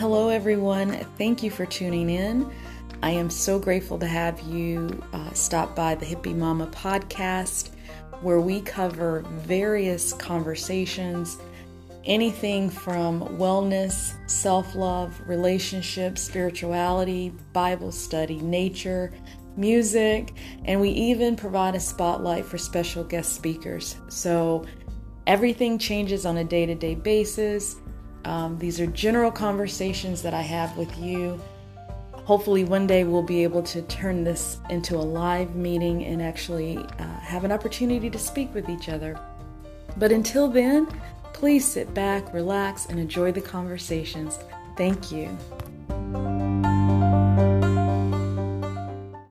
Hello, everyone. Thank you for tuning in. I am so grateful to have you uh, stop by the Hippie Mama podcast, where we cover various conversations anything from wellness, self love, relationships, spirituality, Bible study, nature, music, and we even provide a spotlight for special guest speakers. So everything changes on a day to day basis. Um, these are general conversations that I have with you hopefully one day we'll be able to turn this into a live meeting and actually uh, have an opportunity to speak with each other. But until then, please sit back, relax, and enjoy the conversations. Thank you.